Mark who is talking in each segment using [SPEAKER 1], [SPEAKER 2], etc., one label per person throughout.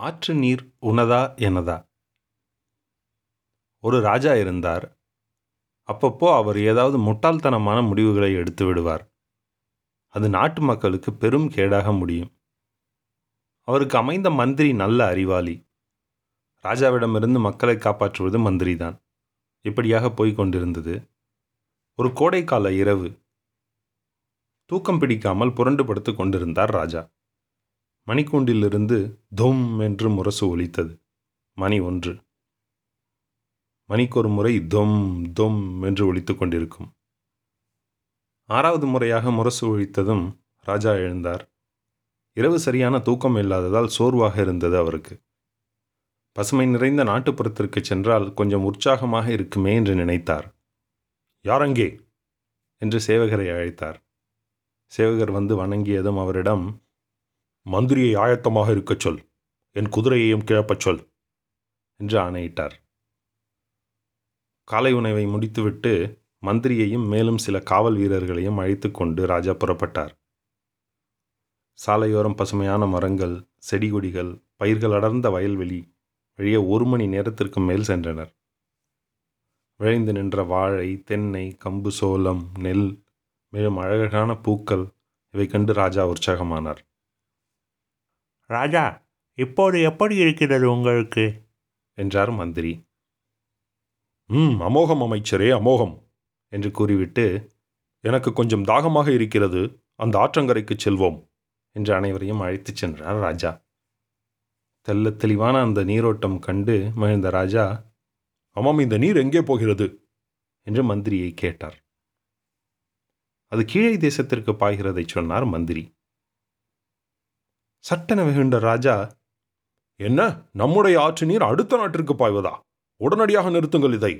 [SPEAKER 1] ஆற்று நீர் உனதா எனதா? ஒரு ராஜா இருந்தார். அப்பப்போ அவர் ஏதாவது முட்டாள்தனமான முடிவுகளை எடுத்து விடுவார். அது நாட்டு மக்களுக்கு பெரும் கேடாக முடியும். அவருக்கு அமைந்த மந்திரி நல்ல அறிவாளி. ராஜாவிடமிருந்து மக்களை காப்பாற்றுவது மந்திரிதான். இப்படியாக போய்க் கொண்டிருந்தது. ஒரு கோடைக்கால இரவு. தூக்கம் பிடிக்காமல் புரண்டு படுத்துக் கொண்டிருந்தார் ராஜா. மணிக்கூண்டிலிருந்து தொம் என்று முரசு ஒலித்தது. மணி ஒன்று. மணிக்கொரு முறை தொம் தொம் என்று ஒழித்து கொண்டிருக்கும். ஆறாவது முறையாக முரசு ஒழித்ததும் ராஜா எழுந்தார். இரவு சரியான தூக்கம் இல்லாததால் சோர்வாக இருந்தது அவருக்கு. பசுமை நிறைந்த நாட்டுப்புறத்திற்கு சென்றால் கொஞ்சம் உற்சாகமாக இருக்குமே என்று நினைத்தார். யாரங்கே என்று சேவகரை அழைத்தார். சேவகர் வந்து வணங்கியதும் அவரிடம் மந்திரியை ஆயத்தமாக இருக்கச் சொல். என் குதிரையையும் கிளப்பச் சொல் என்று ஆணையிட்டார். காலை உணவை முடித்துவிட்டு மந்திரியையும் மேலும் சில காவல் வீரர்களையும் அழைத்து கொண்டு ராஜா புறப்பட்டார். சாலையோரம் பசுமையான மரங்கள் செடி கொடிகள் பயிர்கள் அடர்ந்த வயல்வெளி வழியே ஒரு மணி நேரத்திற்கு மேல் சென்றனர். விளைந்து நின்ற வாழை தென்னை கம்பு சோளம் நெல் மேலும் அழகழகான பூக்கள் இவை கண்டு ராஜா உற்சாகமானார்.
[SPEAKER 2] ராஜா இப்போது எப்படி இருக்கிறது உங்களுக்கு?
[SPEAKER 1] என்றார் மந்திரி. ம் அமோகம் அமைச்சரே அமோகம் என்று கூறிவிட்டு எனக்கு கொஞ்சம் தாகமாக இருக்கிறது அந்த ஆற்றங்கரைக்கு செல்வோம் என்று அனைவரையும் அழைத்துச் சென்றார் ராஜா. தெல்ல தெளிவான அந்த நீரோட்டம் கண்டு மகிழ்ந்த ராஜா ஆமாம் இந்த நீர் எங்கே போகிறது? என்று மந்திரியை கேட்டார். அது கீழே தேசத்திற்கு பாய்கிறதை சொன்னார் மந்திரி. சட்டென வெகுண்ட ராஜா என்ன? நம்முடைய ஆற்று நீர் அடுத்த நாட்டிற்கு பாய்வதா? உடனடியாக நிறுத்துங்கள் இதை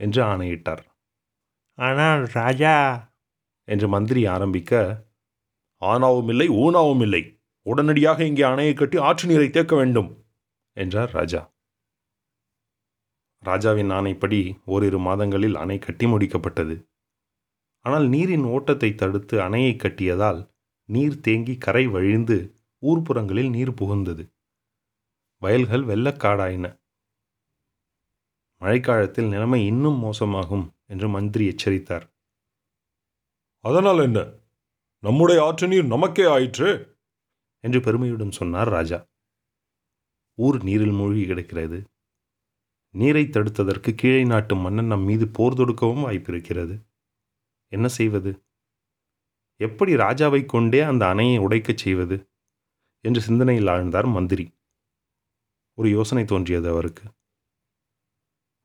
[SPEAKER 1] என்று ஆணையிட்டார்.
[SPEAKER 2] ஆனால் ராஜா
[SPEAKER 1] என்று மந்திரி ஆரம்பிக்க ஆனாவும் இல்லை ஊனாவும் இல்லை. உடனடியாக இங்கே அணையை கட்டி ஆற்று நீரை தேக்க வேண்டும் என்றார் ராஜா. ராஜாவின் ஆணைப்படி ஓரிரு மாதங்களில் அணை கட்டி முடிக்கப்பட்டது. ஆனால் நீரின் ஓட்டத்தை தடுத்து அணையை கட்டியதால் நீர் தேங்கி கரை வழிந்து ஊர்ப்புறங்களில் நீர் புகுந்தது. வயல்கள் வெள்ளக்காடாயின மழைக்காலத்தில் நிலைமை இன்னும் மோசமாகும் என்று மந்திரி எச்சரித்தார். அதனால் என்ன? நம்முடைய ஆற்று நீர் நமக்கே ஆயிற்று? என்று பெருமையுடன் சொன்னார் ராஜா. ஊர் நீரில் மூழ்கி கிடக்கிறது. நீரை தடுத்ததற்கு கீழே நாட்டு மன்னன் நம் மீது போர் தொடுக்கவும் வாய்ப்பிருக்கிறது. என்ன செய்வது? எப்படி ராஜாவை கொண்டே அந்த அணையை உடைக்கச் செய்வது? என்று சிந்தனையில் ஆழ்ந்தார் மந்திரி. ஒரு யோசனை தோன்றியது அவருக்கு.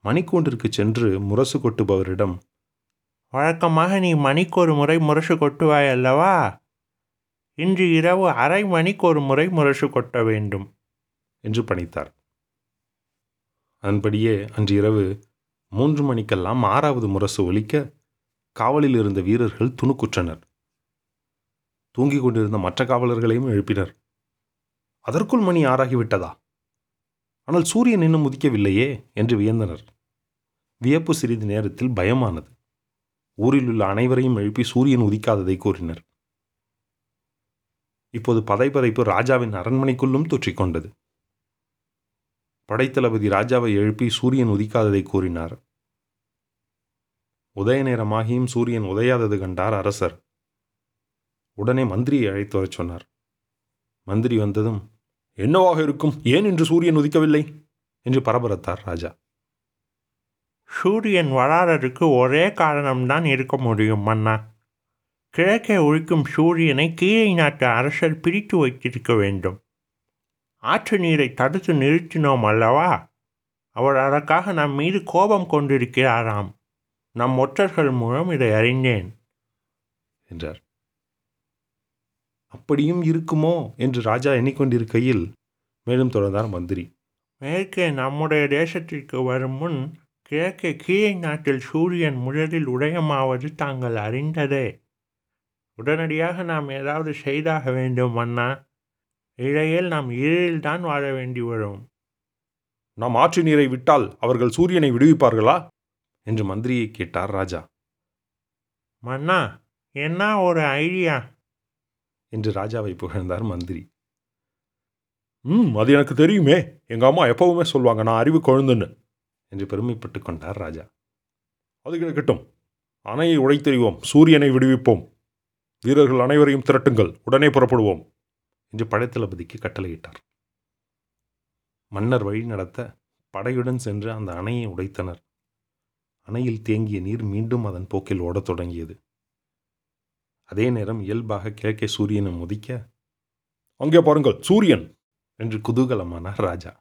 [SPEAKER 1] மணிக்கூண்டிற்கு சென்று முரசு கொட்டுபவரிடம்
[SPEAKER 2] வழக்கமாக நீ மணிக்கு ஒரு முறை முரசு கொட்டுவாய் அல்லவா இன்று இரவு அரை மணிக்கு ஒரு முறை முரசு கொட்ட வேண்டும்
[SPEAKER 1] என்று பணித்தார். அதன்படியே அன்று இரவு மூன்று மணிக்கெல்லாம் ஆறாவது முரசு ஒலிக்க காவலில் இருந்த வீரர்கள் துணுக்குற்றனர். தூங்கிக் கொண்டிருந்த மற்ற காவலர்களையும் எழுப்பினர். அதற்குள் மணி ஆறாகிவிட்டதா ஆனால் சூரியன் இன்னும் உதிக்கவில்லையே என்று வியந்தனர். வியப்பு சிறிது நேரத்தில் பயமானது. ஊரில் உள்ள அனைவரையும் எழுப்பி சூரியன் உதிக்காததை கூறினர். இப்போது பதைப்பதைப்பு ராஜாவின் அரண்மனைக்குள்ளும் தொற்றிக்கொண்டது. படைத்தளபதி ராஜாவை எழுப்பி சூரியன் உதிக்காததை கூறினார். உதய நேரமாகியும் சூரியன் உதையாதது கண்டார் அரசர். உடனே மந்திரியை அழைத்து வரச் சொன்னார். மந்திரி வந்ததும் என்னவாக இருக்கும்? ஏன் இன்று சூரியன் உதிக்கவில்லை? என்று பரபரத்தார் ராஜா.
[SPEAKER 2] சூரியன் வராததுக்கு ஒரே காரணம்தான் இருக்க முடியும் மன்னா. கிழக்கே ஒழிக்கும் சூரியனை கீழே நாட்டு அரசர் பிரித்து வைத்திருக்க வேண்டும். ஆற்று நீரை தடுத்து நிறுத்தினோம் அல்லவா? அவர் அதற்காக நம் மீது கோபம் கொண்டிருக்கிறாராம். நம் ஒற்றர்கள் மூலம் இதை அறிந்தேன்
[SPEAKER 1] என்றார். அப்படியும் இருக்குமோ? என்று ராஜா எண்ணிக்கொண்டிருக்கையில் மேலும் தொடர்ந்தார் மந்திரி.
[SPEAKER 2] மேற்கே நம்முடைய தேசத்திற்கு வரும் முன் கிழக்கே கீழே நாட்டில் சூரியன் முதலில் உதயமாவது தாங்கள் அறிந்ததே. உடனடியாக நாம் ஏதாவது செய்தாக வேண்டும் அண்ணா. இழையில் நாம் இருளில்தான் வாழ வேண்டி வரும்.
[SPEAKER 1] நாம் ஆற்று நீரை விட்டால் அவர்கள் சூரியனை விடுவிப்பார்களா? என்று மந்திரியை கேட்டார் ராஜா.
[SPEAKER 2] மன்னா என்ன ஒரு ஐடியா?
[SPEAKER 1] என்று ராஜாவை புகழ்ந்தார் மந்திரி. ம் அது எனக்கு தெரியுமே. எங்கள் அம்மா எப்பவுமே சொல்லுவாங்க நான் அறிவு கொழுந்துன்னு. என்று பெருமைப்பட்டு கொண்டார் ராஜா. அது கிடக்கட்டும் அணையை உடைத்தெறிவோம் சூரியனை விடுவிப்போம். வீரர்கள் அனைவரையும் திரட்டுங்கள் உடனே புறப்படுவோம் என்று படைத்தளபதிக்கு கட்டளையிட்டார். மன்னர் வழி நடத்த படையுடன் சென்று அந்த அணையை உடைத்தனர். அணையில் தேங்கிய நீர் மீண்டும் அதன் போக்கில் ஓடத் தொடங்கியது. அதே நேரம் இயல்பாக கிழக்கே சூரியனை முதிக்க அங்கே பாருங்கள் சூரியன்! என்று குதூகலமானார் ராஜா.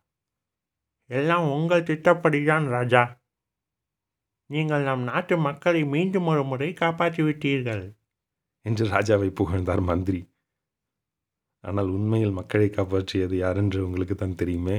[SPEAKER 2] எல்லாம் உங்கள் திட்டப்படிதான் ராஜா. நீங்கள் நம் நாட்டு மக்களை மீண்டும் ஒரு முறை காப்பாற்றி விட்டீர்கள்
[SPEAKER 1] என்று ராஜாவை புகழ்ந்தார் மந்திரி. ஆனால் உண்மையில் மக்களை காப்பாற்றியது யாரென்று உங்களுக்கு தான் தெரியுமே?